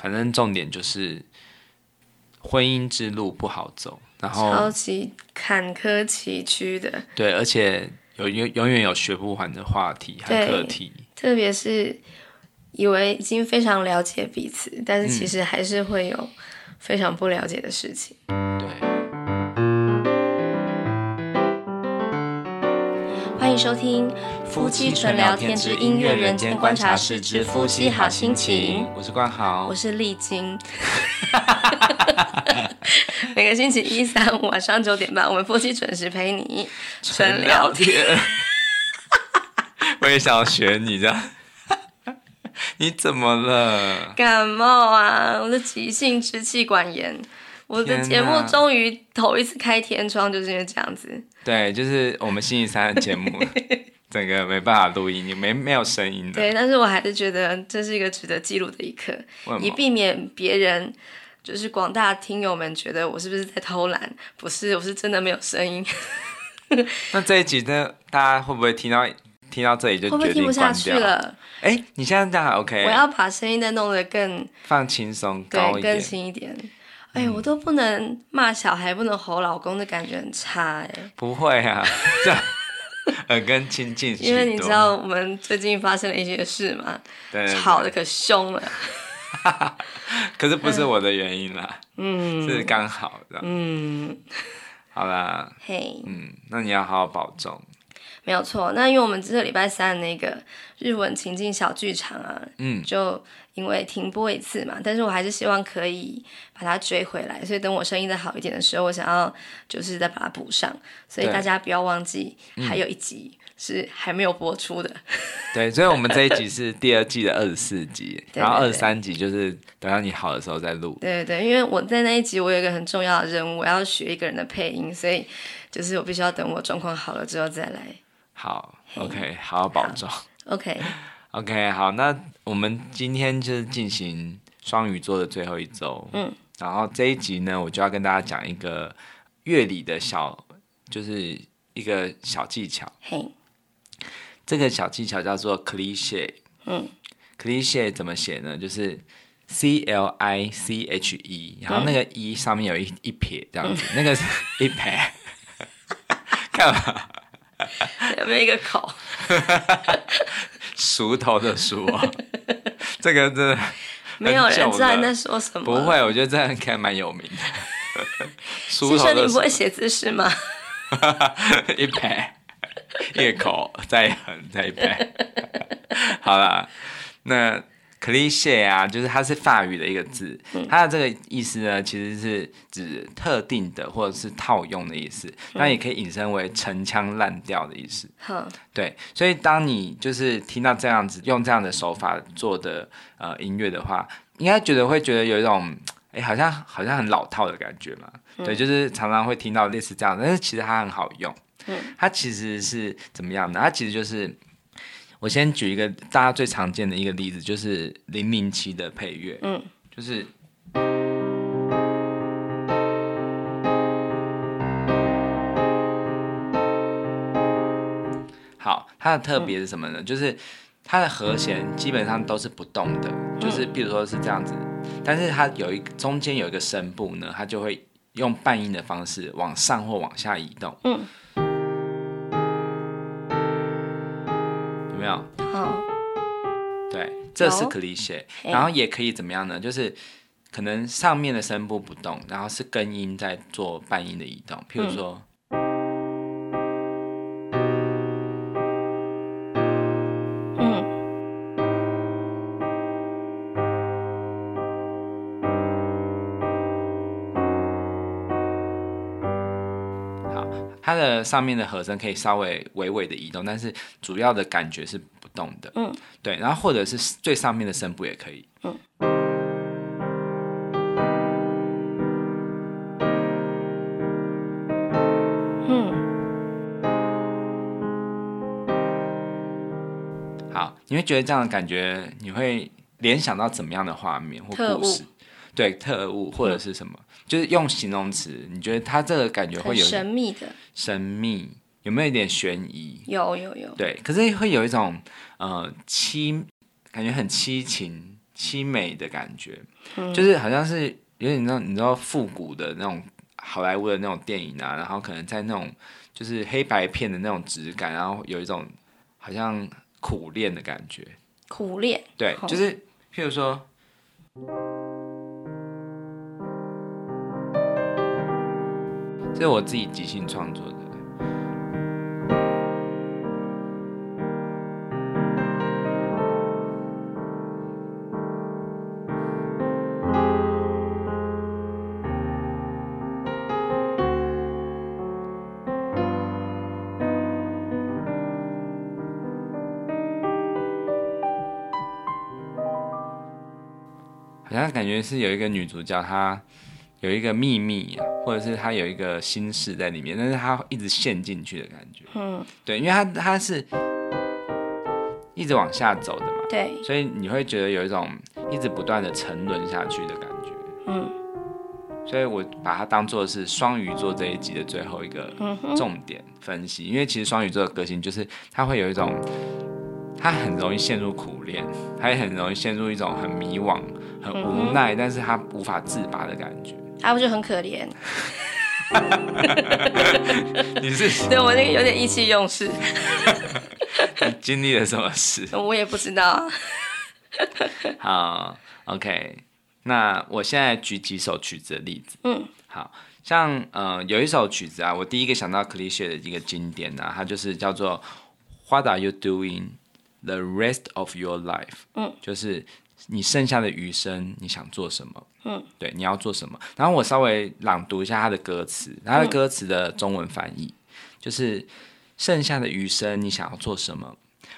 反正重点就是婚姻之路不好走，然后超级坎坷崎岖的。对，而且有永永远有学不完的话题和课题，特别是以为已经非常了解彼此，但是其实还是会有非常不了解的事情。嗯、欢迎收听《夫妻纯聊天之音乐人间观察室之夫妻好心情》。我是冠豪，我是丽晶。每个星期一、三、五晚上九点半，我们夫妻准时陪你纯聊天。我也想要学你这样。你怎么了？感冒啊！我的急性支气管炎。我的节目终于头一次开天窗，就是因为这样子。对，就是我们星期三的节目，整个没办法录音，你没没有声音的。对，但是我还是觉得这是一个值得记录的一刻，以避免别人就是广大听友们觉得我是不是在偷懒？不是，我是真的没有声音。那这一集呢，大家会不会听到听到这里就决定关掉？会不会听不下去了？哎，你现在这样还 OK？我要把声音再弄得更放轻松，高一点，更轻一点。哎，我都不能骂小孩，不能吼老公的感觉很差哎。不会啊，这样耳根清净。因为你知道我们最近发生了一些事嘛，对，对，对，吵得可凶了。可是不是我的原因啦，嗯，是刚好的。嗯，好啦，嘿，嗯，那你要好好保重。没有错，那因为我们这个礼拜三的那个日文情境小剧场啊，嗯，就因为停播一次嘛，但是我还是希望可以把它追回来，所以等我声音再好一点的时候，我想要就是再把它补上，所以大家不要忘记还有一集是还没有播出的。对，所以我们这一集是第二季的二十四集，然后二十三集就是等到你好的时候再录。对对对，因为我在那一集我有一个很重要的任务，我要学一个人的配音，所以就是我必须要等我状况好了之后再来。好，OK，好好保重。OK，OK，好，那我们今天就是进行双鱼座的最后一周。嗯，然后这一集呢，我就要跟大家讲一个乐理的小，就是一个小技巧。嘿，这个小技巧叫做 cliche。嗯，cliche 怎么写呢？就是 C L I C H E，然后那个 E 上面有一一撇这样子，嗯、那个是 一撇。干嘛？有没有一个口？熟头的熟啊，这个真的 没有人知道你在说什么。不会，我觉得这样应该蛮有名的。其实你不会写字是吗？一排，一个口，再一横，再一排。好了，那。Cliché 啊，就是它是法语的一个字，嗯、它的这个意思呢，其实是指特定的或者是套用的意思，那、嗯、也可以引申为陈腔滥调的意思。嗯、对，所以当你就是听到这样子用这样的手法做的呃音乐的话，应该觉得会觉得有一种哎，好像好像很老套的感觉嘛。嗯、对，就是常常会听到类似这样，但是其实它很好用。嗯，它其实是怎么样的？它其实就是。我先举一个大家最常见的一个例子，就是零零七的配乐，嗯，就是，好，它的特别是什么呢？就是它的和弦基本上都是不动的，就是比如说是这样子，但是它有一中间有一个声部呢，它就会用半音的方式往上或往下移动，嗯。没有，好，对，这是 cliché，然后也可以怎么样呢？就是可能上面的声部不动，然后是根音在做半音的移动，譬如说，嗯，它的上面的和声可以稍微微微的移动，但是主要的感觉是不动的。嗯，对，然后或者是最上面的声部也可以。嗯，嗯，好，你会觉得这样的感觉，你会联想到怎么样的画面或故事？对，特务或者是什么，嗯、就是用形容词，你觉得它这个感觉会有神秘的神秘，有没有一点悬疑？有有有。对，可是会有一种呃凄，感觉很凄情凄美的感觉，嗯、就是好像是有点那种你知道复古的那种好莱坞的那种电影啊，然后可能在那种就是黑白片的那种质感，然后有一种好像苦恋的感觉。苦恋，对，哦、就是譬如说，这是我自己即兴创作的。好像感觉是有一个女主角，她有一个秘密，或者是他有一个心事在里面，但是他一直陷进去的感觉。嗯，对，因为他他是一直往下走的嘛，对，所以你会觉得有一种一直不断的沉沦下去的感觉。嗯，所以我把它当做是双鱼座这一集的最后一个重点分析，因为其实双鱼座的个性就是他会有一种，他很容易陷入苦恋，他也很容易陷入一种很迷惘。很无奈，嗯、但是他无法自拔的感觉，他不就很可怜？你是 对我那个有点意气用事。你经历了什么事？我也不知道。好，OK，那我现在举几首曲子的例子。嗯，好像呃有一首曲子啊，我第一个想到 Cliche 的一个经典啊，它就是叫做 What are you doing the rest of your life？嗯，就是。你剩下的余生，你想做什么？嗯，对，你要做什么？然后我稍微朗读一下他的歌词，他的歌词的中文翻译、就是：剩下的余生，你想要做什么？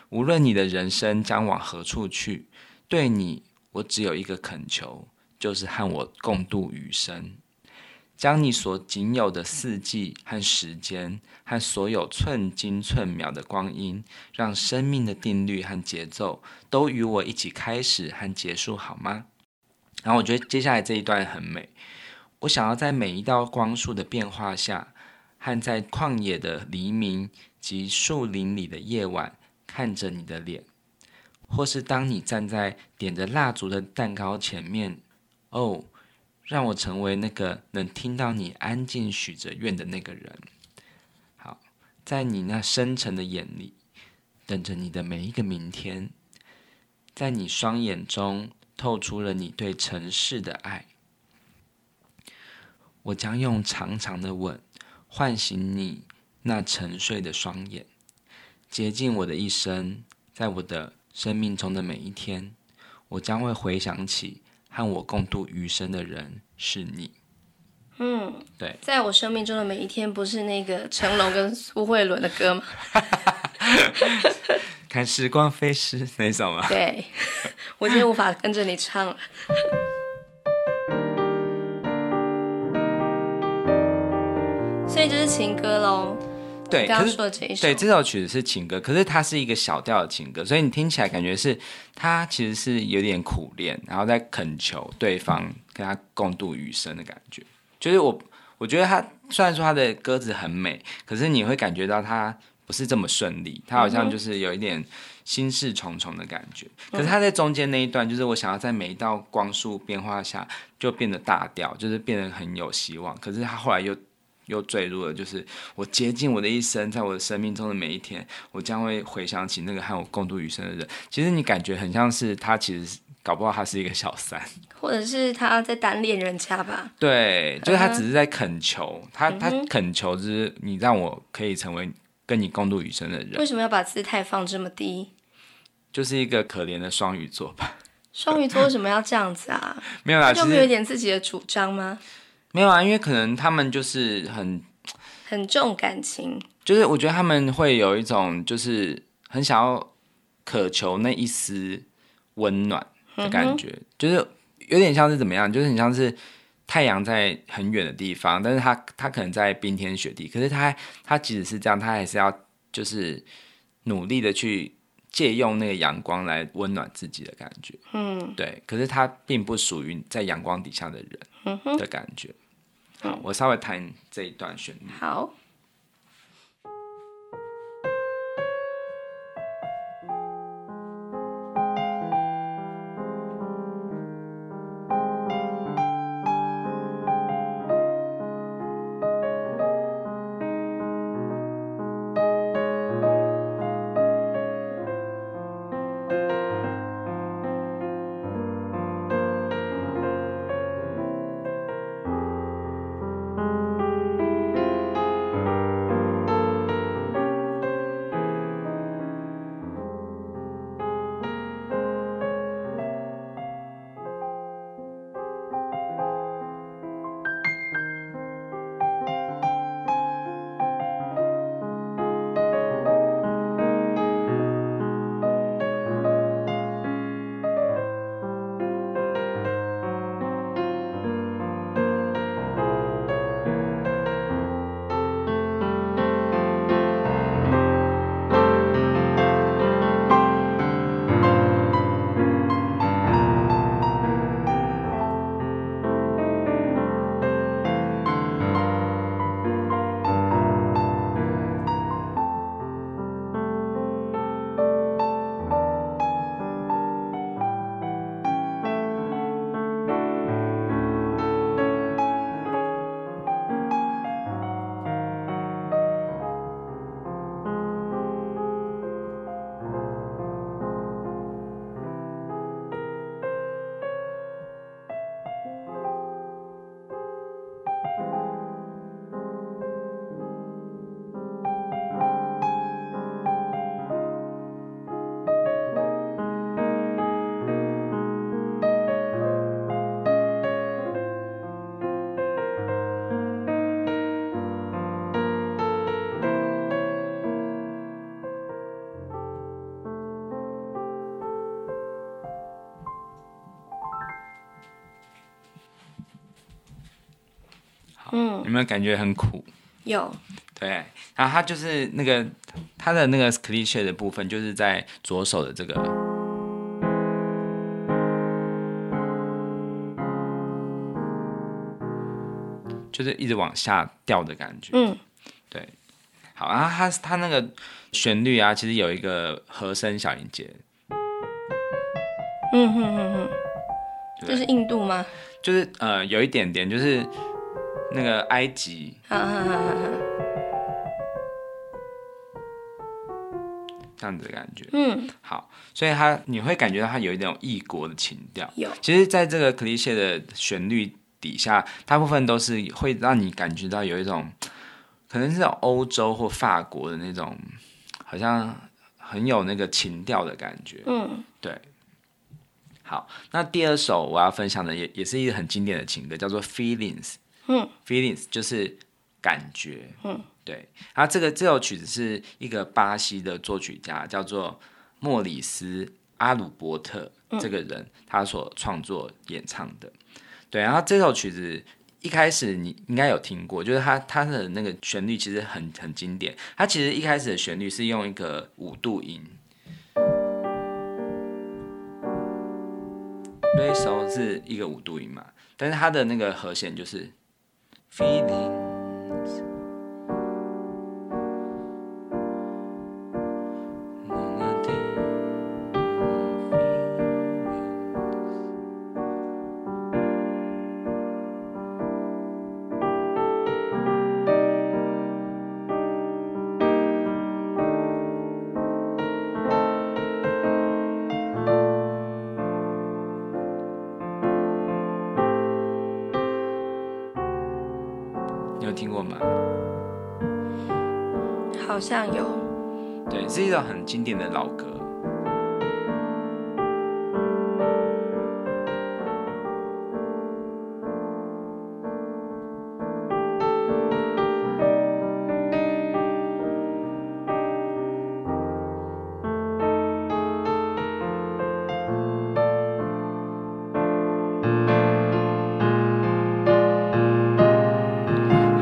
无论你的人生将往何处去，对你，我只有一个恳求，就是和我共度余生。将你所仅有的四季和时间，和所有寸金寸秒的光阴，让生命的定律和节奏都与我一起开始和结束，好吗？然后我觉得接下来这一段很美。我想要在每一道光束的变化下，和在旷野的黎明及树林里的夜晚，看着你的脸，或是当你站在点着蜡烛的蛋糕前面，哦。让我成为那个能听到你安静许着愿的那个人。好，在你那深沉的眼里，等着你的每一个明天。在你双眼中透出了你对城市的爱。我将用长长的吻唤醒你那沉睡的双眼，竭尽我的一生，在我的生命中的每一天，我将会回想起。和我共度余生的人是你。嗯，对，在我生命中的每一天，不是那个成龙跟苏慧伦的歌吗？看时光飞逝 那首吗？对，我今天无法跟着你唱了。所以这是情歌喽。对，刚刚说的这一首，对，这首曲子是情歌，可是它是一个小调的情歌，所以你听起来感觉是它其实是有点苦恋，然后在恳求对方跟他共度余生的感觉。就是我我觉得他虽然说他的歌词很美，可是你会感觉到他不是这么顺利，他好像就是有一点心事重重的感觉。可是他在中间那一段，就是我想要在每一道光束变化下就变得大调，就是变得很有希望。可是他后来又。又坠入了，就是我竭尽我的一生，在我的生命中的每一天，我将会回想起那个和我共度余生的人。其实你感觉很像是他，其实搞不好他是一个小三，或者是他在单恋人家吧？对，就是他只是在恳求，嗯、他他恳求就是你让我可以成为跟你共度余生的人。为什么要把姿态放这么低？就是一个可怜的双鱼座吧。双鱼座为什么要这样子啊？没有啦，就没有一点自己的主张吗？没有啊，因为可能他们就是很很重感情，就是我觉得他们会有一种就是很想要渴求那一丝温暖的感觉，嗯、就是有点像是怎么样，就是很像是太阳在很远的地方，但是他他可能在冰天雪地，可是他他即使是这样，他还是要就是努力的去借用那个阳光来温暖自己的感觉，嗯，对，可是他并不属于在阳光底下的人的感觉。嗯好，我稍微弹这一段旋律。好。有没有感觉很苦？有。对，然后它就是那个它的那个 cliche 的部分，就是在左手的这个，就是一直往下掉的感觉。嗯，对。好，然后它它那个旋律啊，其实有一个和声小音节。嗯哼哼哼，这是印度吗？就是呃，有一点点，就是那个埃及。这样子的感觉，嗯，好，所以它你会感觉到它有一种异国的情调。有，其实，在这个 cliché 的旋律底下，大部分都是会让你感觉到有一种，可能是欧洲或法国的那种，好像很有那个情调的感觉。嗯，对。好，那第二首我要分享的也也是一个很经典的情歌，叫做 Feelings。嗯，Feelings 就是感觉。嗯。对，然后这个这首曲子是一个巴西的作曲家，叫做莫里斯阿鲁伯特这个人，他所创作演唱的。对，然后这首曲子一开始你应该有听过，就是它它的那个旋律其实很很经典。它其实一开始的旋律是用一个五度音，对手是一个五度音嘛，但是它的那个和弦就是 feeling。经典的老歌。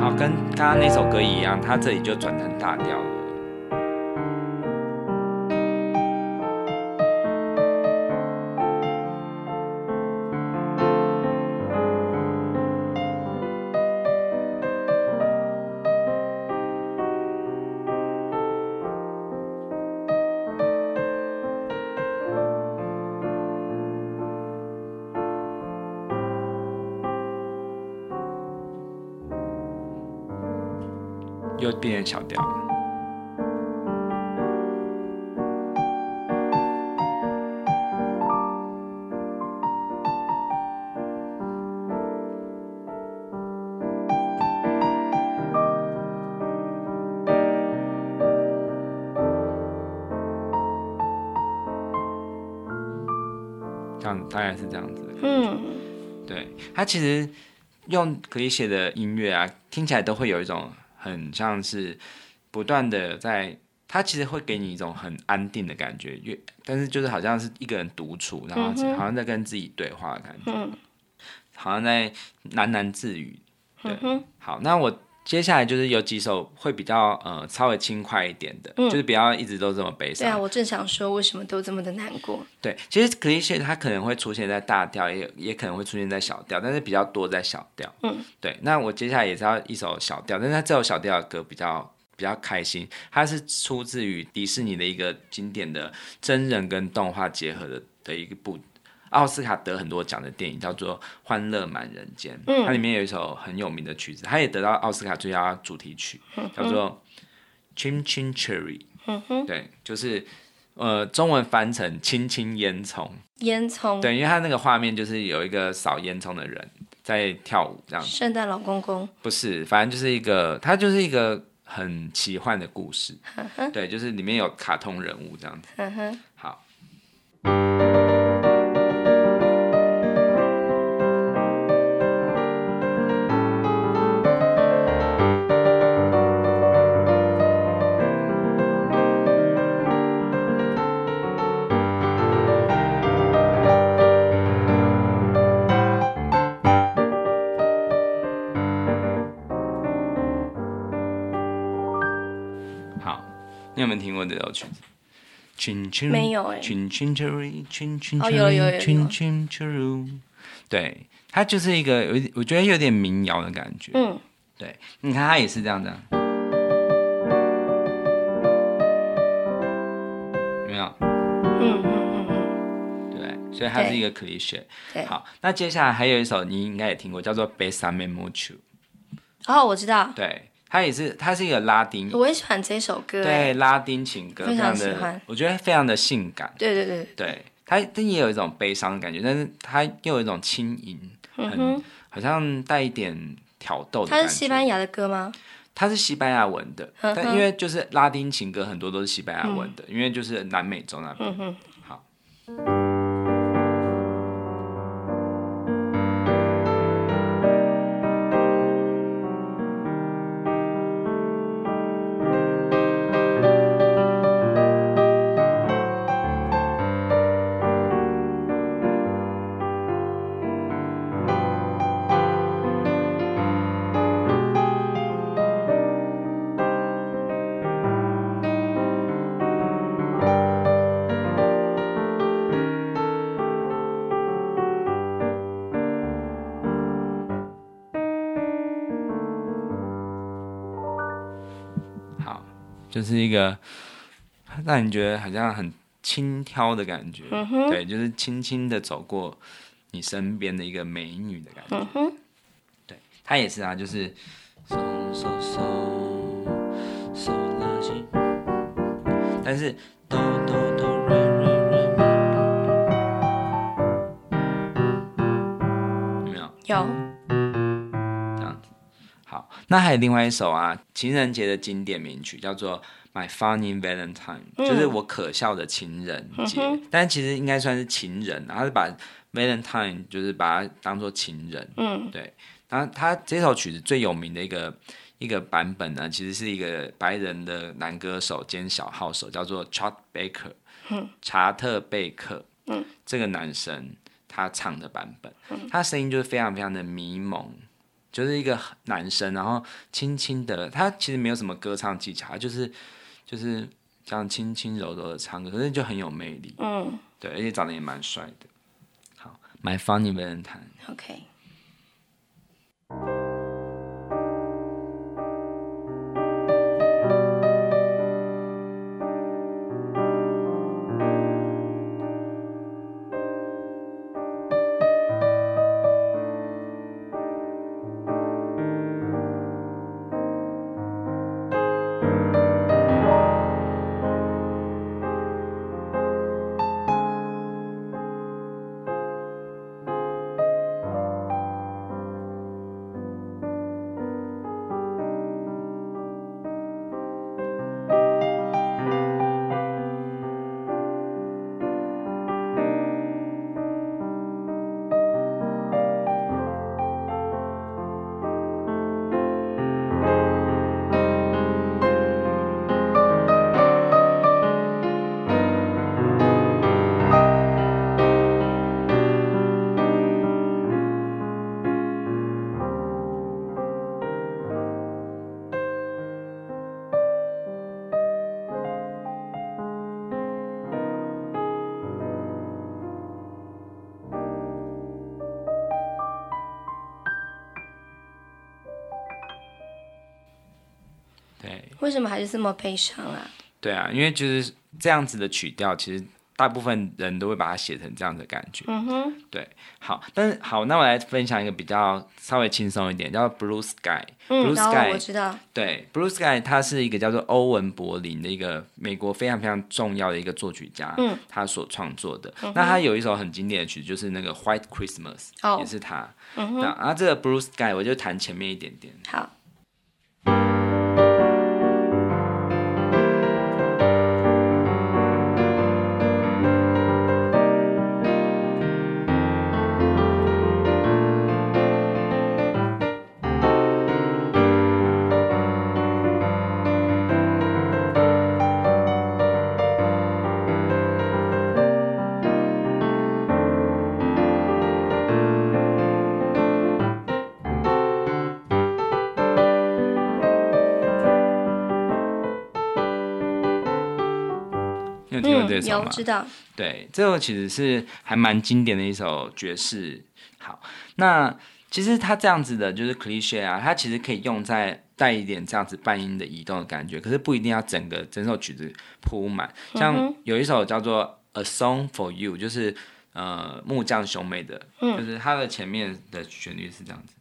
好，跟刚刚那首歌一样，它这里就转成大调。变成小调，这样大概是这样子的。嗯，对，他其实用 cliché 的音乐啊，听起来都会有一种。很像是不断的在，他其实会给你一种很安定的感觉，越但是就是好像是一个人独处，然后好像在跟自己对话的感觉，嗯、好像在喃喃自语。对，好，那我接下来就是有几首会比较呃稍微轻快一点的，嗯、就是不要一直都这么悲伤。对啊，我正想说为什么都这么的难过。对，其实 cliché 它可能会出现在大调，也也可能会出现在小调，但是比较多在小调。嗯，对。那我接下来也是要一首小调，但是它这首小调的歌比较比较开心，它是出自于迪士尼的一个经典的真人跟动画结合的的一部奥斯卡得很多奖的电影，叫做《欢乐满人间》。嗯，它里面有一首很有名的曲子，它也得到奥斯卡最佳主题曲，叫做《Chim Chim Cherry》。嗯哼，对，就是。呃，中文翻成“青青烟囱”，烟囱，对，因为他那个画面就是有一个扫烟囱的人在跳舞，这样子。圣诞老公公？不是，反正就是一个，它就是一个很奇幻的故事。对，就是里面有卡通人物这样子。呵呵好。没有哎。哦，有有有有。对，它就是一个有，我觉得有点民谣的感觉。嗯，对，你看它也是这样的，有没有？嗯嗯嗯嗯。对，所以它是一个 cliché。对。好，那接下来还有一首你应该也听过，叫做《Besame Mucho》。哦，我知道。对。它也是，它是一个拉丁，我也喜欢这首歌，对，拉丁情歌，非常喜欢，我觉得非常的性感，对对对，对，它它也有一种悲伤的感觉，但是它又有一种轻盈，很、嗯、好像带一点挑逗的。它是西班牙的歌吗？它是西班牙文的，嗯、但因为就是拉丁情歌很多都是西班牙文的，嗯、因为就是南美洲那边。嗯哼，好。一个让你觉得好像很轻佻的感觉，嗯、对，就是轻轻的走过你身边的一个美女的感觉，对，她也是啊，就是，但是哆哆哆瑞瑞瑞，有没有？有，这样子，好，那还有另外一首啊。情人节的经典名曲叫做《My Funny Valentine》，嗯、就是我可笑的情人节。嗯、但其实应该算是情人，然后是把 Valentine 就是把它当做情人。嗯，对。然后他这首曲子最有名的一个一个版本呢，其实是一个白人的男歌手兼小号手，叫做 Chet Baker，嗯、查特贝克。嗯，这个男生他唱的版本，嗯、他声音就是非常非常的迷蒙。就是一个男生，然后轻轻的，他其实没有什么歌唱技巧，就是就是这样轻轻柔柔的唱歌，可是就很有魅力。嗯，对，而且长得也蛮帅的。好，My Funny Valentine。OK。为什么还是这么悲伤啊？对啊，因为就是这样子的曲调，其实大部分人都会把它写成这样的感觉。嗯哼，对。好，但是好，那我来分享一个比较稍微轻松一点，叫 Blue Sky。嗯，Blue Sky，我知道。对，Blue Sky，它是一个叫做欧文柏林的一个美国非常非常重要的一个作曲家，嗯，他所创作的。嗯、那他有一首很经典的曲子，就是那个 White Christmas，哦，也是他。嗯哼，然后这个 Blue Sky，我就弹前面一点点。好。这首吗？有知道。对，这首其实是还蛮经典的一首爵士。好，那其实它这样子的，就是 cliche 啊，它其实可以用在带一点这样子半音的移动的感觉，可是不一定要整个整首曲子铺满。像有一首叫做《A Song for You》，就是呃木匠兄妹的，就是它的前面的旋律是这样子。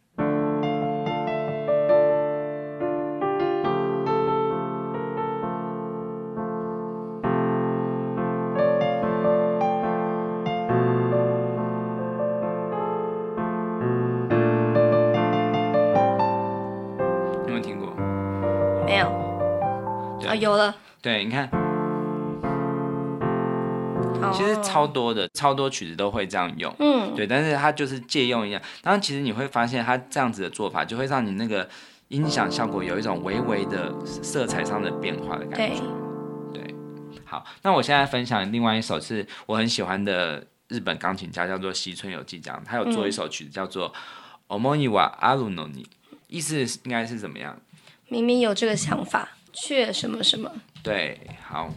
有了，对，你看，其实超多的，超多曲子都会这样用，嗯，对，但是它就是借用一样，然后其实你会发现，它这样子的做法就会让你那个音响效果有一种微微的色彩上的变化的感觉，对，对，好，那我现在分享另外一首是我很喜欢的日本钢琴家，叫做西村由纪江，他有做一首曲子叫做《思いはあるのに》，意思应该是怎么样？明明有这个想法。 却什么什么？对，好，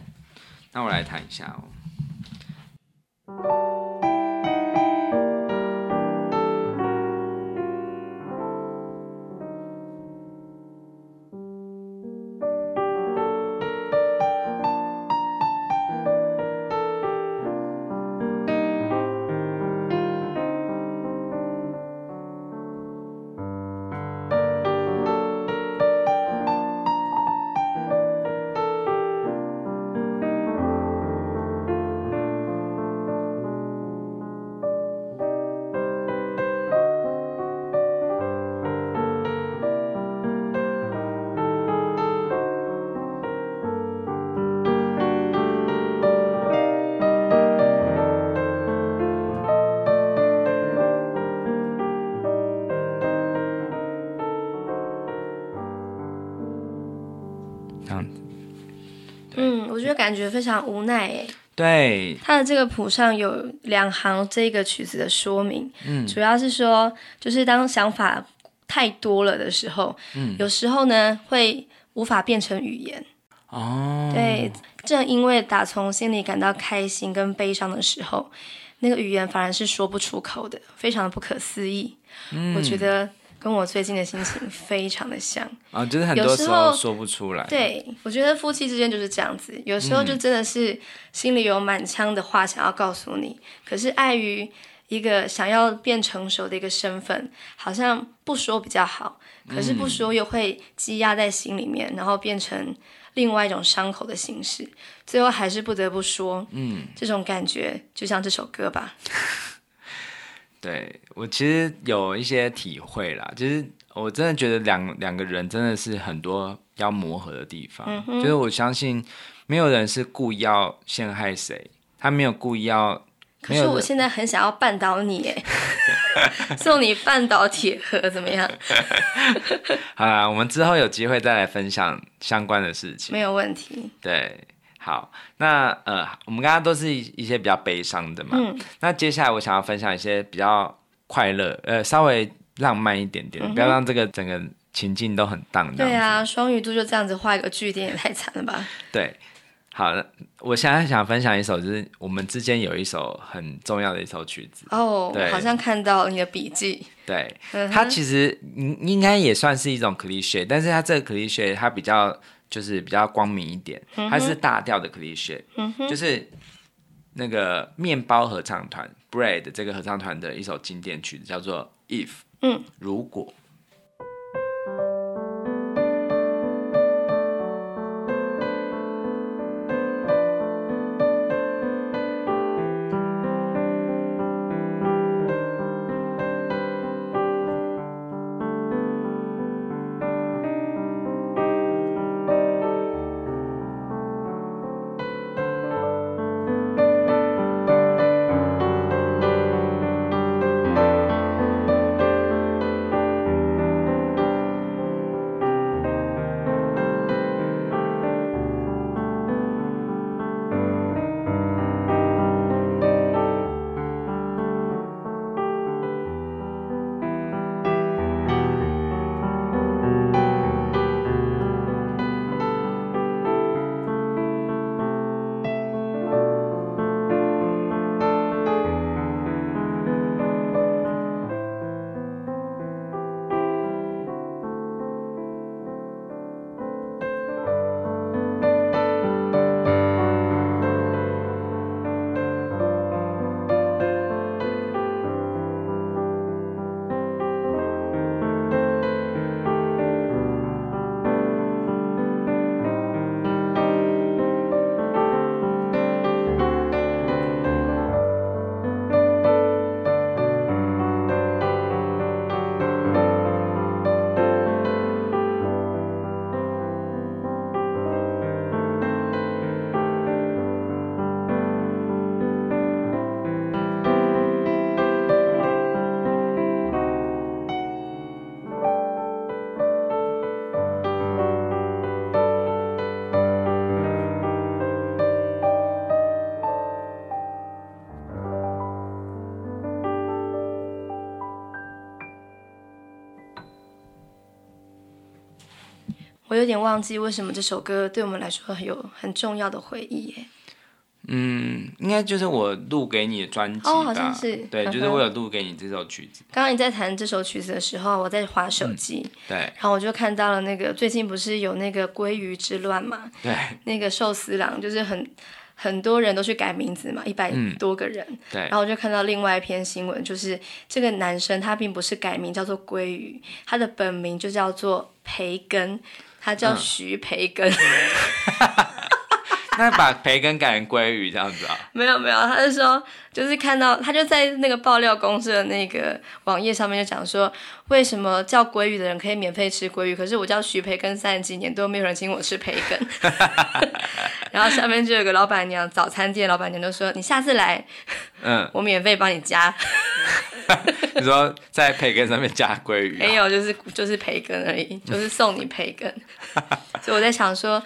那我来谈一下哦。感觉非常无奈哎，对，他的这个谱上有两行这个曲子的说明，嗯，主要是说，就是当想法太多了的时候，嗯，有时候呢会无法变成语言，哦，对，正因为打从心里感到开心跟悲伤的时候，那个语言反而是说不出口的，非常的不可思议，嗯，我觉得。跟我最近的心情非常的像 啊，就是很多时候说不出来。对，我觉得夫妻之间就是这样子，有时候就真的是心里有满腔的话想要告诉你，嗯、可是碍于一个想要变成熟的一个身份，好像不说比较好，可是不说又会积压在心里面，然后变成另外一种伤口的形式，最后还是不得不说，嗯，这种感觉就像这首歌吧。对，我其实有一些体会啦，就是我真的觉得两两个人真的是很多要磨合的地方，嗯、就是我相信没有人是故意要陷害谁，他没有故意要。可是我现在很想要绊倒你，哎，送你绊倒铁盒怎么样？好啦，我们之后有机会再来分享相关的事情，没有问题。对。好，那呃，我们刚刚都是一一些比较悲伤的嘛，嗯，那接下来我想要分享一些比较快乐，呃，稍微浪漫一点点，嗯、不要让这个整个情境都很荡。对啊，双鱼座就这样子画一个句点也太惨了吧？对，好了，我现在想分享一首，就是我们之间有一首很重要的一首曲子哦，对，好像看到你的笔记，对，嗯、它其实应应该也算是一种 cliché，但是它这个 cliché 它比较。就是比较光明一点，它是大调的 Cliche，就是那个面包合唱团 Bread 这个合唱团的一首经典曲子，叫做 If，嗯，如果。我有点忘记为什么这首歌对我们来说很有很重要的回忆耶。嗯，应该就是我录给你的专辑吧？哦，好像是。对，就是我有录给你这首曲子。刚刚你在弹这首曲子的时候，我在划手机。嗯，对。然后我就看到了那个最近不是有那个鲑鱼之乱嘛？对。那个寿司郎就是很很多人都去改名字嘛，一百多个人。嗯，对。然后我就看到另外一篇新闻，就是这个男生他并不是改名叫做鲑鱼，他的本名就叫做培根，他叫徐培根。嗯 那把培根改成鲑鱼这样子啊？没有没有，他就说，就是看到他就在那个爆料公司的那个网页上面就讲说，为什么叫鲑鱼的人可以免费吃鲑鱼，可是我叫徐培根三十几年都没有人请我吃培根。然后下面就有个老板娘，早餐店老板娘就说，你下次来，嗯，我免费帮你加。你说在培根上面加鲑鱼？没有，就是就是培根而已，就是送你培根。所以我在想说，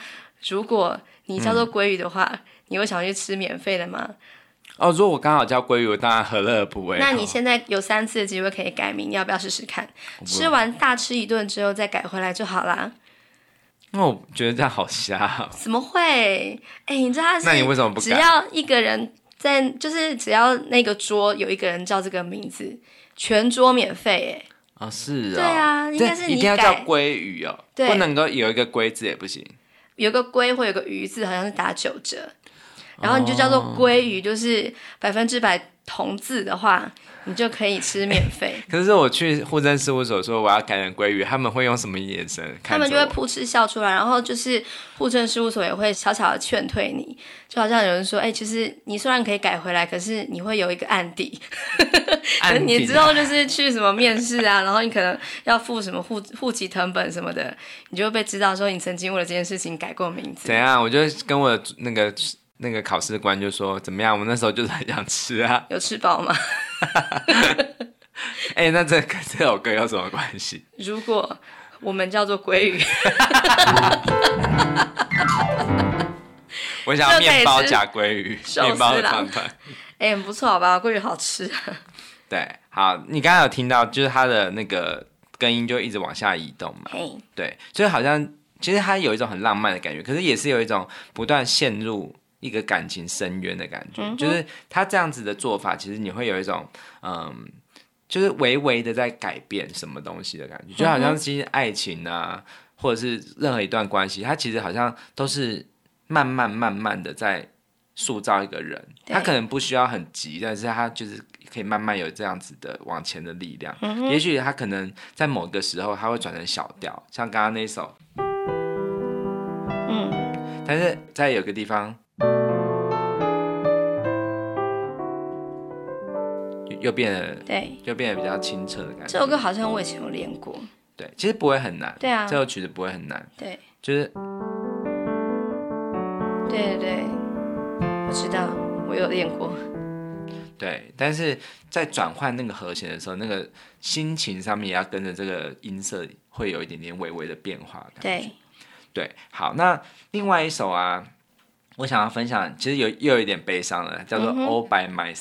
如果。你叫做鲑鱼的话，嗯、你会想去吃免费的吗？哦，如果我刚好叫鲑鱼，我当然何乐而不为。那你现在有三次的机会可以改名，你要不要试试看？吃完大吃一顿之后再改回来就好啦。那我觉得这样好瞎。怎么会？哎，你知道他是？那你为什么不改？只要一个人在，就是只要那个桌有一个人叫这个名字，全桌免费。哎，啊，是啊。对啊，应该是你一定要叫鲑鱼哦，对，不能够有一个龟字也不行。有个龟或有个鱼字，好像是打九折，然后你就叫做鲑鱼，就是百分之百同字的话，你就可以吃免费。可是我去户政事务所说我要改成鲑鱼，他们会用什么眼神？他们就会噗嗤笑出来，然后就是户政事务所也会悄悄的劝退你，就好像有人说：“哎、欸，其实你虽然可以改回来，可是你会有一个案底。”你之后就是去什么面试啊，然后你可能要付什么户户籍成本什么的，你就会被知道说你曾经为了这件事情改过名字。怎样？我就跟我那个那个考试官就说怎么样？我那时候就是很想吃啊。有吃饱吗？哎、欸，那这跟这首歌有什么关系？如果我们叫做鲑鱼，我想要面包夹鲑鱼，面包的团团。哎、欸，不错，好吧，鲑鱼好吃。对，好，你刚刚有听到，就是它的那个根音就一直往下移动嘛。对，就好像其实它有一种很浪漫的感觉，可是也是有一种不断陷入一个感情深渊的感觉。Mm -hmm. 就是他这样子的做法，其实你会有一种嗯，就是微微的在改变什么东西的感觉，就好像其实爱情啊，或者是任何一段关系，它其实好像都是慢慢慢慢的在塑造一个人。他可能不需要很急，但是他就是。可以慢慢有这样子的往前的力量，嗯、也许他可能在某个时候他会转成小调，像刚刚那首，嗯，但是在有个地方，又，又变得对，又变得比较清澈的感觉。这首歌好像我以前有练过，对，其实不会很难，对啊，这首曲子不会很难，对，就是，对对对，我知道，我有练过。对，但是在转换那个和弦的时候，那个心情上面也要跟着这个音色，会有一点点微微的变化。对，对，好，那另外一首啊，我想要分享，其实有又有一点悲伤了，叫做《All by Myself》，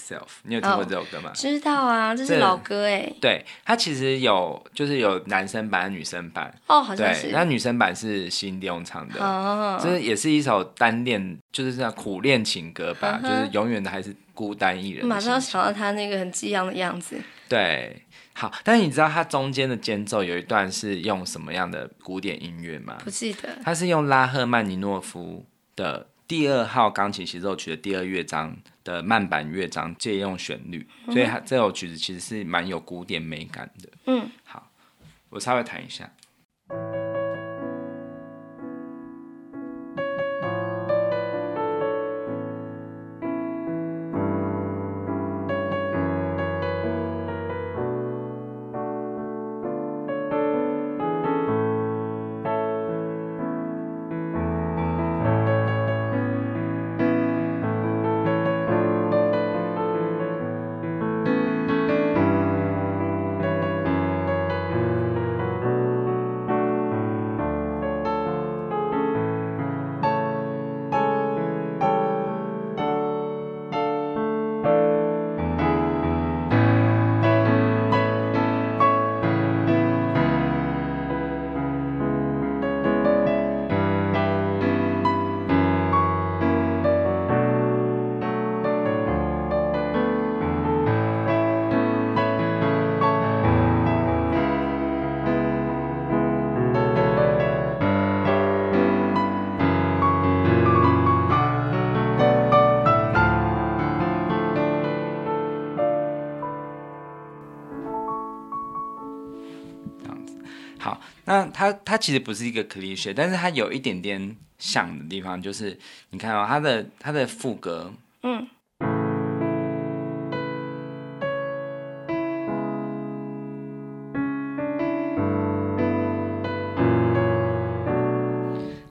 嗯，你有听过这首歌吗？哦，知道啊，这是老歌哎。对，它其实有就是有男生版、女生版。哦，好像是。那女生版是新迪翁唱的，哦，就是也是一首单恋，就是这样苦恋情歌吧，嗯，就是永远的还是。孤单一人，马上想到他那个很激昂的样子。对，好，但是你知道它中间的间奏有一段是用什么样的古典音乐吗？不记得。它是用拉赫曼尼诺夫的第二号钢琴协奏曲的第二乐章的慢板乐章借用旋律，嗯，所以它这首曲子其实是蛮有古典美感的。嗯，好，我稍微弹一下。它它其实不是一个 cliche，但是它有一点点像的地方，就是你看哦，它的它的副歌，嗯，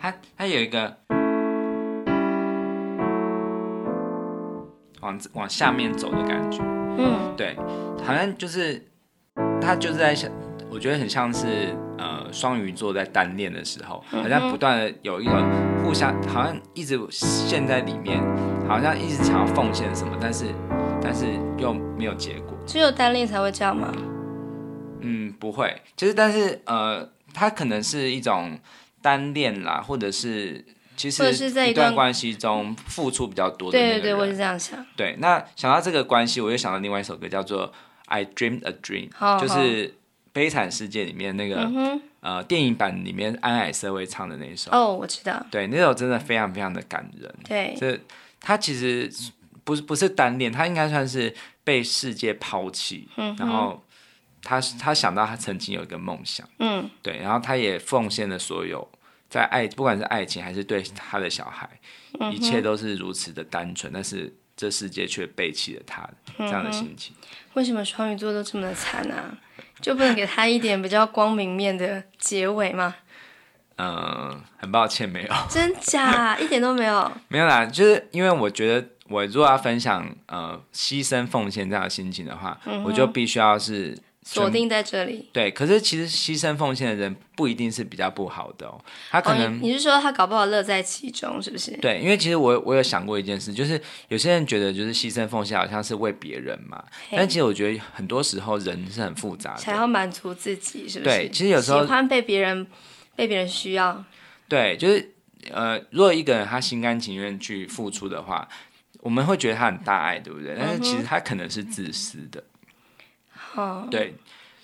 它它有一个往往下面走的感觉，嗯，对，好像就是它就是在想。我觉得很像是呃双鱼座在单恋的时候，好像不断的有一种互相，好像一直陷在里面，好像一直想要奉献什么，但是但是又没有结果。只有单恋才会这样吗？嗯，不会，就是但是呃，它可能是一种单恋啦，或者是其实一段关系中付出比较多的。对对对，我是这样想。对，那想到这个关系，我又想到另外一首歌，叫做《I Dreamed a Dream》，就是。悲惨世界里面那个、嗯、呃电影版里面安海瑟薇唱的那首。哦，我知道，对，那首真的非常非常的感人。对，这他其实不是不是单恋，他应该算是被世界抛弃，嗯，然后他他想到他曾经有一个梦想，嗯，对，然后他也奉献了所有在爱，不管是爱情还是对他的小孩，嗯、一切都是如此的单纯，但是这世界却背弃了他，这样的心情。为什么双鱼座都这么的惨啊？就不能给他一点比较光明面的结尾吗？嗯，很抱歉，没有。真假？一点都没有。没有啦，就是因为我觉得，我如果要分享呃牺牲奉献这样的心情的话，嗯、我就必须要是。锁定在这里。对，可是其实牺牲奉献的人不一定是比较不好的哦，他可能、哦、你，你是说他搞不好乐在其中，是不是？对，因为其实我我有想过一件事，就是有些人觉得就是牺牲奉献好像是为别人嘛，但其实我觉得很多时候人是很复杂的，想要满足自己，是不是？对，其实有时候喜欢被别人被别人需要。对，就是呃，如果一个人他心甘情愿去付出的话，我们会觉得他很大爱，对不对？但是其实他可能是自私的。哦，对，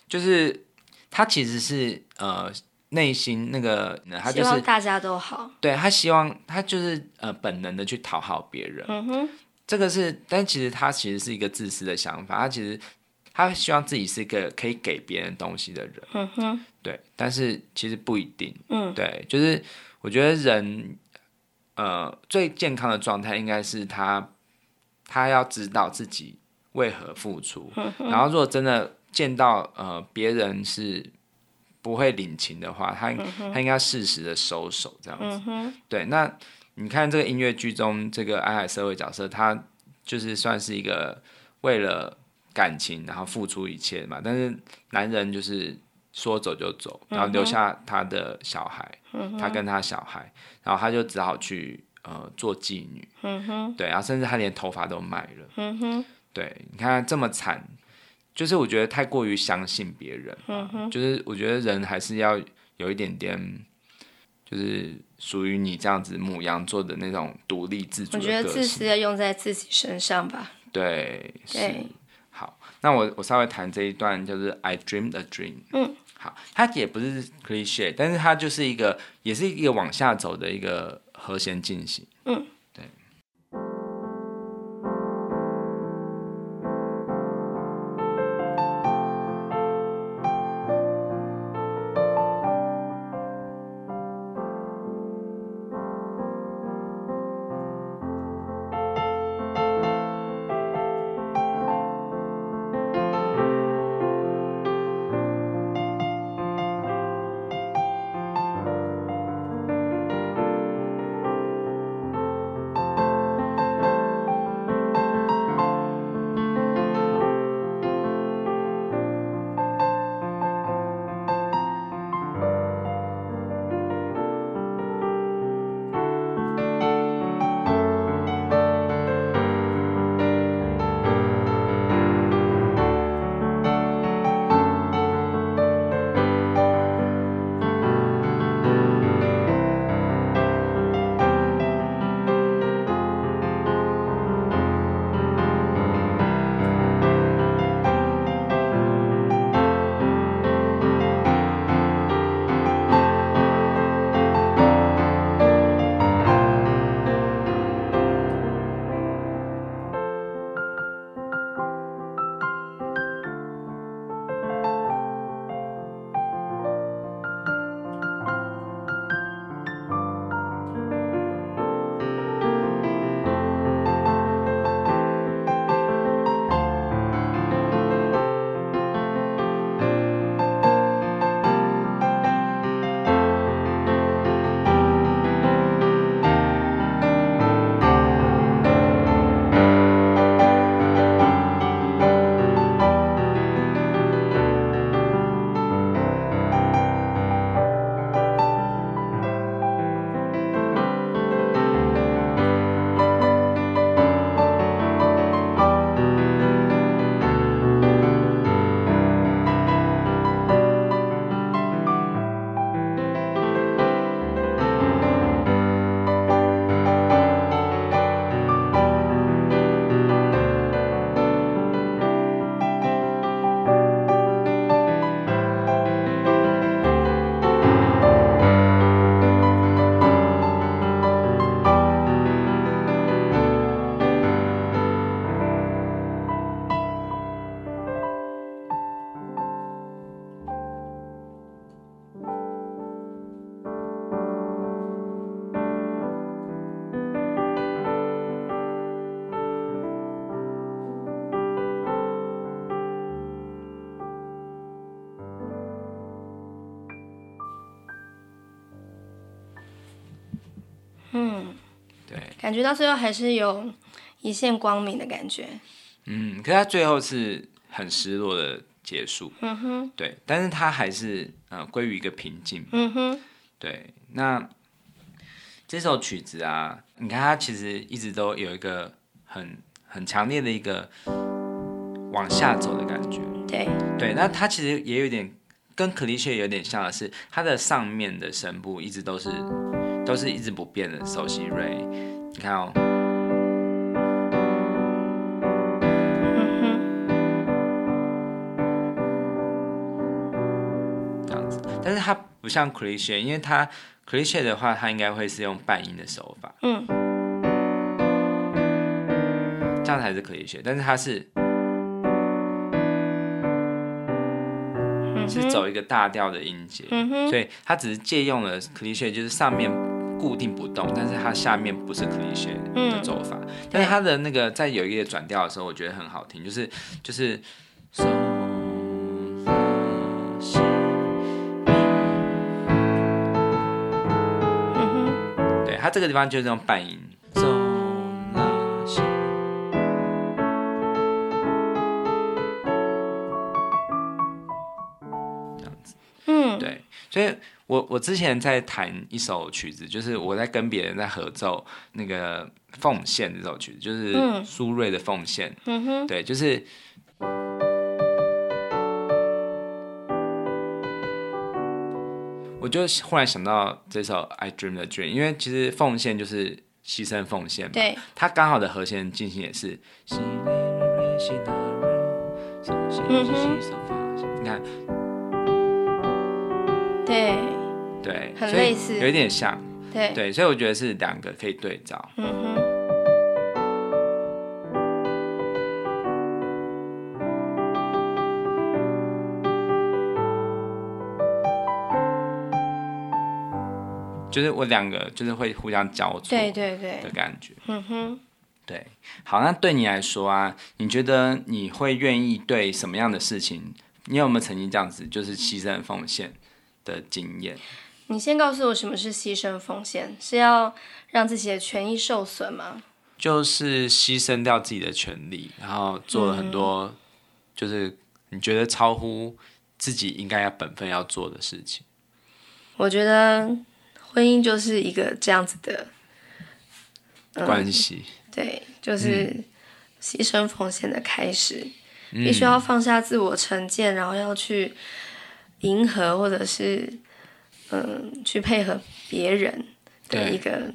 就是他其实是呃内心那个，他就是希望大家都好，对，他希望他就是呃本能的去讨好别人，嗯哼，这个是，但其实他其实是一个自私的想法，他其实他希望自己是一个可以给别人东西的人，嗯哼，对，但是其实不一定，嗯，对，就是我觉得人呃最健康的状态应该是他他要知道自己。为何付出？然后，如果真的见到呃别人是不会领情的话，他他应该适时的收手，这样子。对，那你看这个音乐剧中这个安海社会角色，他就是算是一个为了感情然后付出一切嘛。但是男人就是说走就走，然后留下他的小孩，他跟他小孩，然后他就只好去呃做妓女。对，然后甚至他连头发都卖了。对，你看这么惨，就是我觉得太过于相信别人，嗯，就是我觉得人还是要有一点点，就是属于你这样子母羊座的那种独立自主。我觉得自私要用在自己身上吧。对，对是。好，那我我稍微谈这一段，就是 I dreamed a dream。嗯，好，它也不是 cliché，但是它就是一个，也是一个往下走的一个和弦进行。嗯。嗯，对，感觉到最后还是有一线光明的感觉。嗯，可是他最后是很失落的结束。嗯哼，对，但是他还是呃归于一个平静。嗯哼，对，那这首曲子啊，你看它其实一直都有一个很很强烈的一个往下走的感觉。对，对，那它其实也有点跟 c l i c h e 有点像的是，它的上面的声部一直都是都是一直不变的首席瑞。你看哦。这样子但是它不像 Cliché，因为它 Cliché 的话，它应该会是用半音的手法，嗯，这样才是 Cliché。但是它是，是走一个大调的音节，嗯，所以它只是借用了 Cliché，就是上面固定不动，但是它下面不是 Cliché 的走法。嗯，但是它的那个在有一个转调的时候，我觉得很好听，就是就是。它这个地方就是用半音，这样子，嗯，对，所以我我之前在弹一首曲子，就是我在跟别人在合奏那个奉献这首曲子，就是苏芮的奉献，嗯哼，对，就是，我就忽然想到这首《I Dream a Dream》，因为其实奉献就是牺牲奉献嘛。对。它刚好的和弦进行也是。嗯哼。你看。对。对。很类似。有一点像。对。对，所以我觉得是两个可以对照。嗯哼。就是我两个就是会互相交错，对对对的感觉。嗯哼，对。好，那对你来说啊，你觉得你会愿意对什么样的事情？你有没有曾经这样子，就是牺牲奉献的经验？你先告诉我什么是牺牲奉献？是要让自己的权益受损吗？就是牺牲掉自己的权利，然后做了很多，嗯、就是你觉得超乎自己应该要本分要做的事情。我觉得。婚姻就是一个这样子的、嗯、关系，对，就是牺牲奉献的开始，嗯、必须要放下自我成见，然后要去迎合或者是嗯去配合别人的一个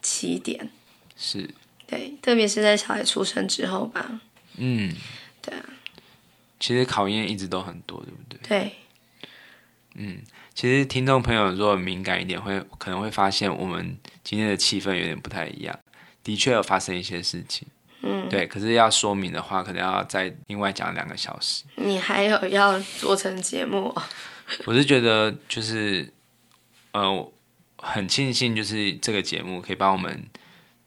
起点，是，对，特别是在小孩出生之后吧，嗯，对啊，其实考验一直都很多，对不对？对，嗯。其实听众朋友如果敏感一点，会可能会发现我们今天的气氛有点不太一样。的确有发生一些事情，嗯，对。可是要说明的话，可能要再另外讲两个小时。你还有要做成节目？我是觉得就是，呃，很庆幸就是这个节目可以帮我们，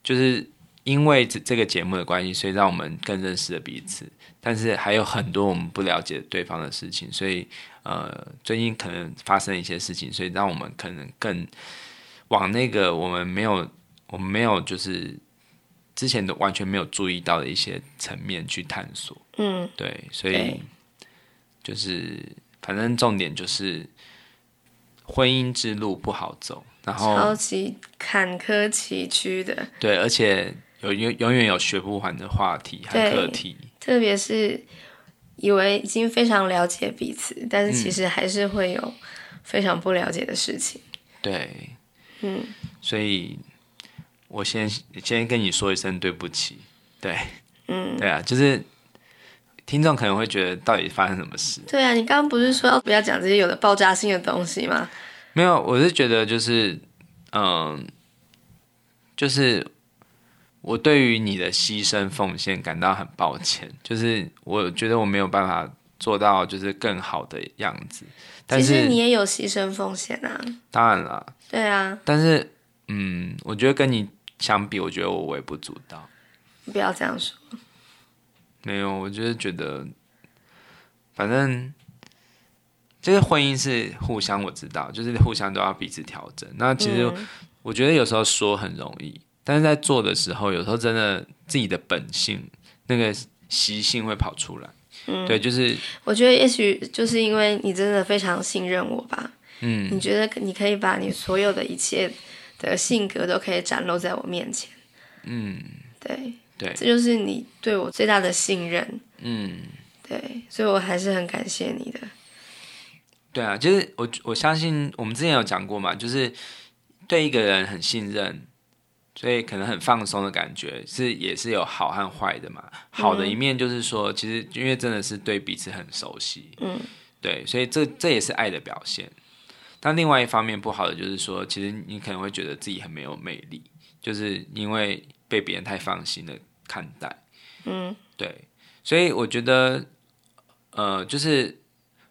就是因为这这个节目的关系，所以让我们更认识了彼此。但是还有很多我们不了解对方的事情，所以。呃，最近可能发生一些事情，所以让我们可能更往那个我们没有、我们没有就是之前都完全没有注意到的一些层面去探索。嗯，对，所以就是反正重点就是婚姻之路不好走，然后超级坎坷崎岖的。对，而且有永永远有学不完的话题和课题，特别是。以为已经非常了解彼此，但是其实还是会有非常不了解的事情。嗯、对，嗯，所以我先先跟你说一声对不起。对，嗯，对啊，就是听众可能会觉得到底发生什么事？对啊，你刚刚不是说要不要讲这些有的爆炸性的东西吗？没有，我是觉得就是，嗯，就是。我对于你的牺牲奉献感到很抱歉，就是我觉得我没有办法做到就是更好的样子。但是其实你也有牺牲奉献啊。当然了。对啊。但是，嗯，我觉得跟你相比，我觉得我微不足道。不要这样说。没有，我就是觉得，反正，就是婚姻是互相，我知道，就是互相都要彼此调整。那其实我觉得有时候说很容易，但是在做的时候，有时候真的自己的本性那个习性会跑出来。嗯，对，就是我觉得也许就是因为你真的非常信任我吧。嗯，你觉得你可以把你所有的一切的性格都可以展露在我面前。嗯，对对，这就是你对我最大的信任。嗯，对，所以我还是很感谢你的。对啊，就是我我相信我们之前有讲过嘛，就是对一个人很信任，所以可能很放松的感觉是也是有好和坏的嘛。好的一面就是说，其实因为真的是对彼此很熟悉，嗯，对，所以这这也是爱的表现。但另外一方面不好的就是说，其实你可能会觉得自己很没有魅力，就是因为被别人太放心的看待，嗯，对，所以我觉得，呃，就是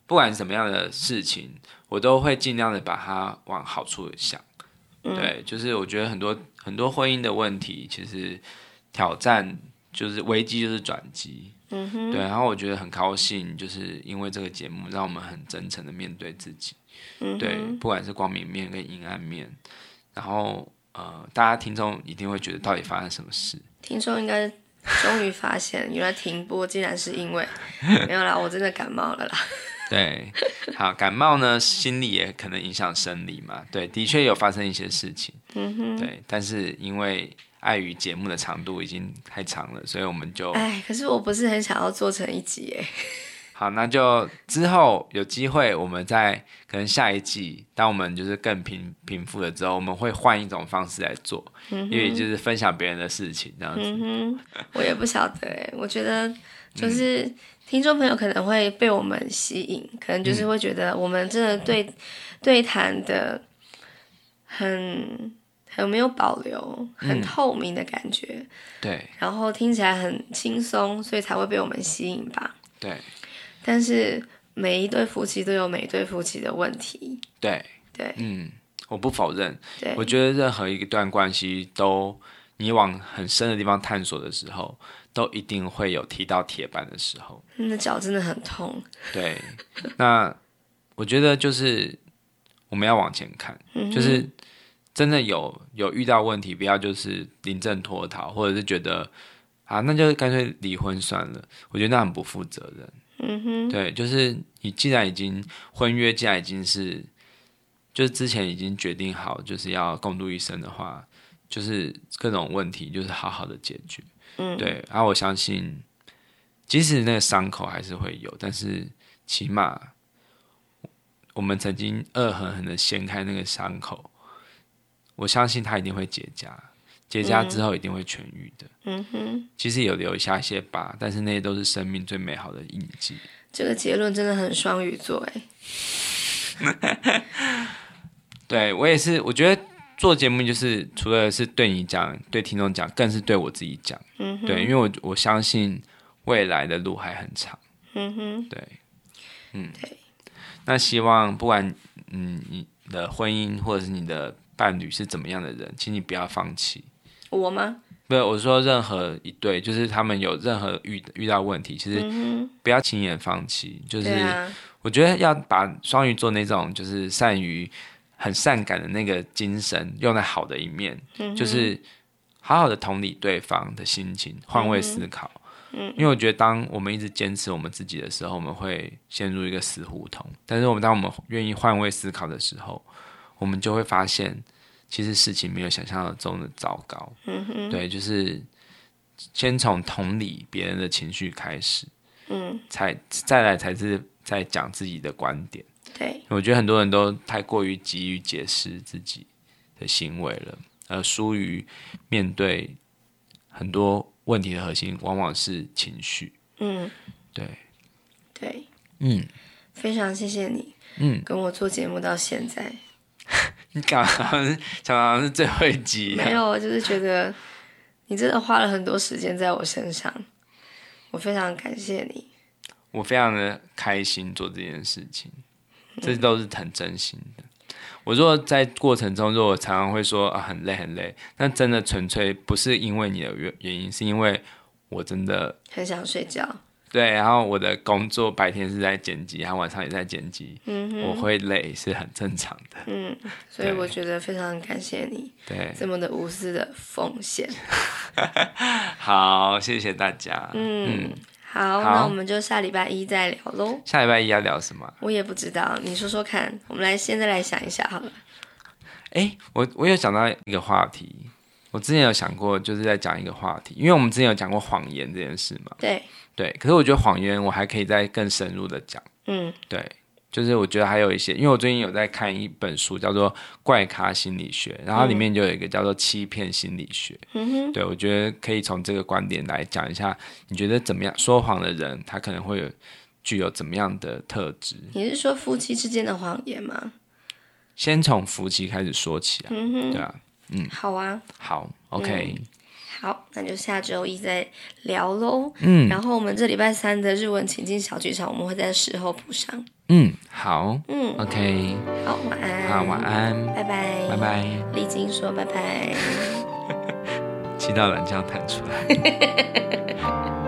不管什么样的事情，我都会尽量的把它往好处想，对，就是我觉得很多很多婚姻的问题，其实挑战就是危机就是转机，嗯哼，对，然后我觉得很高兴，就是因为这个节目让我们很真诚的面对自己。嗯、对，不管是光明面跟阴暗面，然后呃，大家听众一定会觉得到底发生什么事？听众应该终于发现，原来停播竟然是因为没有啦，我真的感冒了啦。对，好，感冒呢，心理也可能影响生理嘛。对，的确有发生一些事情。嗯哼，对，但是因为碍于节目的长度已经太长了，所以我们就哎，可是我不是很想要做成一集哎。好，那就之后有机会，我们再可能下一季，当我们就是更平平复了之后，我们会换一种方式来做，嗯、因为就是分享别人的事情这样子。嗯、我也不晓得哎，我觉得就是听众朋友可能会被我们吸引，嗯、可能就是会觉得我们真的对、嗯、对谈的很很没有保留，很透明的感觉。嗯、对，然后听起来很轻松，所以才会被我们吸引吧。对。但是每一对夫妻都有每一对夫妻的问题。对对，嗯，我不否认。对，我觉得任何一段关系都，你往很深的地方探索的时候，都一定会有踢到铁板的时候。那脚真的很痛。对，那我觉得就是我们要往前看，嗯、就是真的有有遇到问题，不要就是临阵脱逃，或者是觉得啊，那就干脆离婚算了。我觉得那很不负责任。嗯哼，对，就是你既然已经婚约，既然已经是，就是之前已经决定好，就是要共度一生的话，就是各种问题就是好好的解决。嗯，对，然后我相信，即使那个伤口还是会有，但是起码我们曾经恶狠狠的掀开那个伤口，我相信它一定会结痂。结痂之后一定会痊愈的。嗯哼，其实有留下一些疤，但是那些都是生命最美好的印记。这个结论真的很双鱼座哎。对，我也是，我觉得做节目就是除了是对你讲、对听众讲，更是对我自己讲。嗯哼，对，因为我我相信未来的路还很长。嗯哼，对，嗯，对。那希望不管嗯你的婚姻或者是你的伴侣是怎么样的人，请你不要放弃。我吗？不是，我说任何一对，就是他们有任何遇遇到问题，其实不要轻言放弃。嗯、就是我觉得要把双鱼座那种就是善于很善感的那个精神用在好的一面，嗯、就是好好的同理对方的心情，换位思考。嗯、因为我觉得当我们一直坚持我们自己的时候，我们会陷入一个死胡同。但是我们当我们愿意换位思考的时候，我们就会发现。其实事情没有想象中的糟糕，嗯哼，对，就是先从同理别人的情绪开始，嗯，才再来才是在讲自己的观点，对，我觉得很多人都太过于急于解释自己的行为了，而疏于面对很多问题的核心，往往是情绪，嗯，对，对，嗯，非常谢谢你，嗯，跟我做节目到现在。你刚刚是讲好像是最后一集，没有，我就是觉得你真的花了很多时间在我身上，我非常感谢你。我非常的开心做这件事情，这都是很真心的。嗯、我如果在过程中，如果常常会说啊很累很累，那真的纯粹不是因为你的原原因，是因为我真的很想睡觉。对，然后我的工作白天是在剪辑，然后晚上也在剪辑，嗯，我会累是很正常的。嗯，所以我觉得非常感谢你，对，这么的无私的奉献。好，谢谢大家。嗯，嗯好，好，那我们就下礼拜一再聊喽。下礼拜一要聊什么？我也不知道，你说说看。我们来现在来想一下好了。哎，我我有想到一个话题。我之前有想过，就是在讲一个话题，因为我们之前有讲过谎言这件事嘛。对对，可是我觉得谎言我还可以再更深入的讲。嗯，对，就是我觉得还有一些，因为我最近有在看一本书，叫做《怪咖心理学》，然后里面就有一个叫做欺骗心理学。嗯哼，对，我觉得可以从这个观点来讲一下，你觉得怎么样？说谎的人他可能会有具有怎么样的特质？你是说夫妻之间的谎言吗？先从夫妻开始说起啊。嗯哼，对啊。嗯，好啊，好，OK，嗯，好，那就下周一再聊喽。嗯，然后我们这礼拜三的日文情境小剧场，我们会在时候补上。嗯，好，嗯，OK，好，晚安，好，晚安，拜拜，拜拜。丽晶说拜拜，气到懒觉弹出来。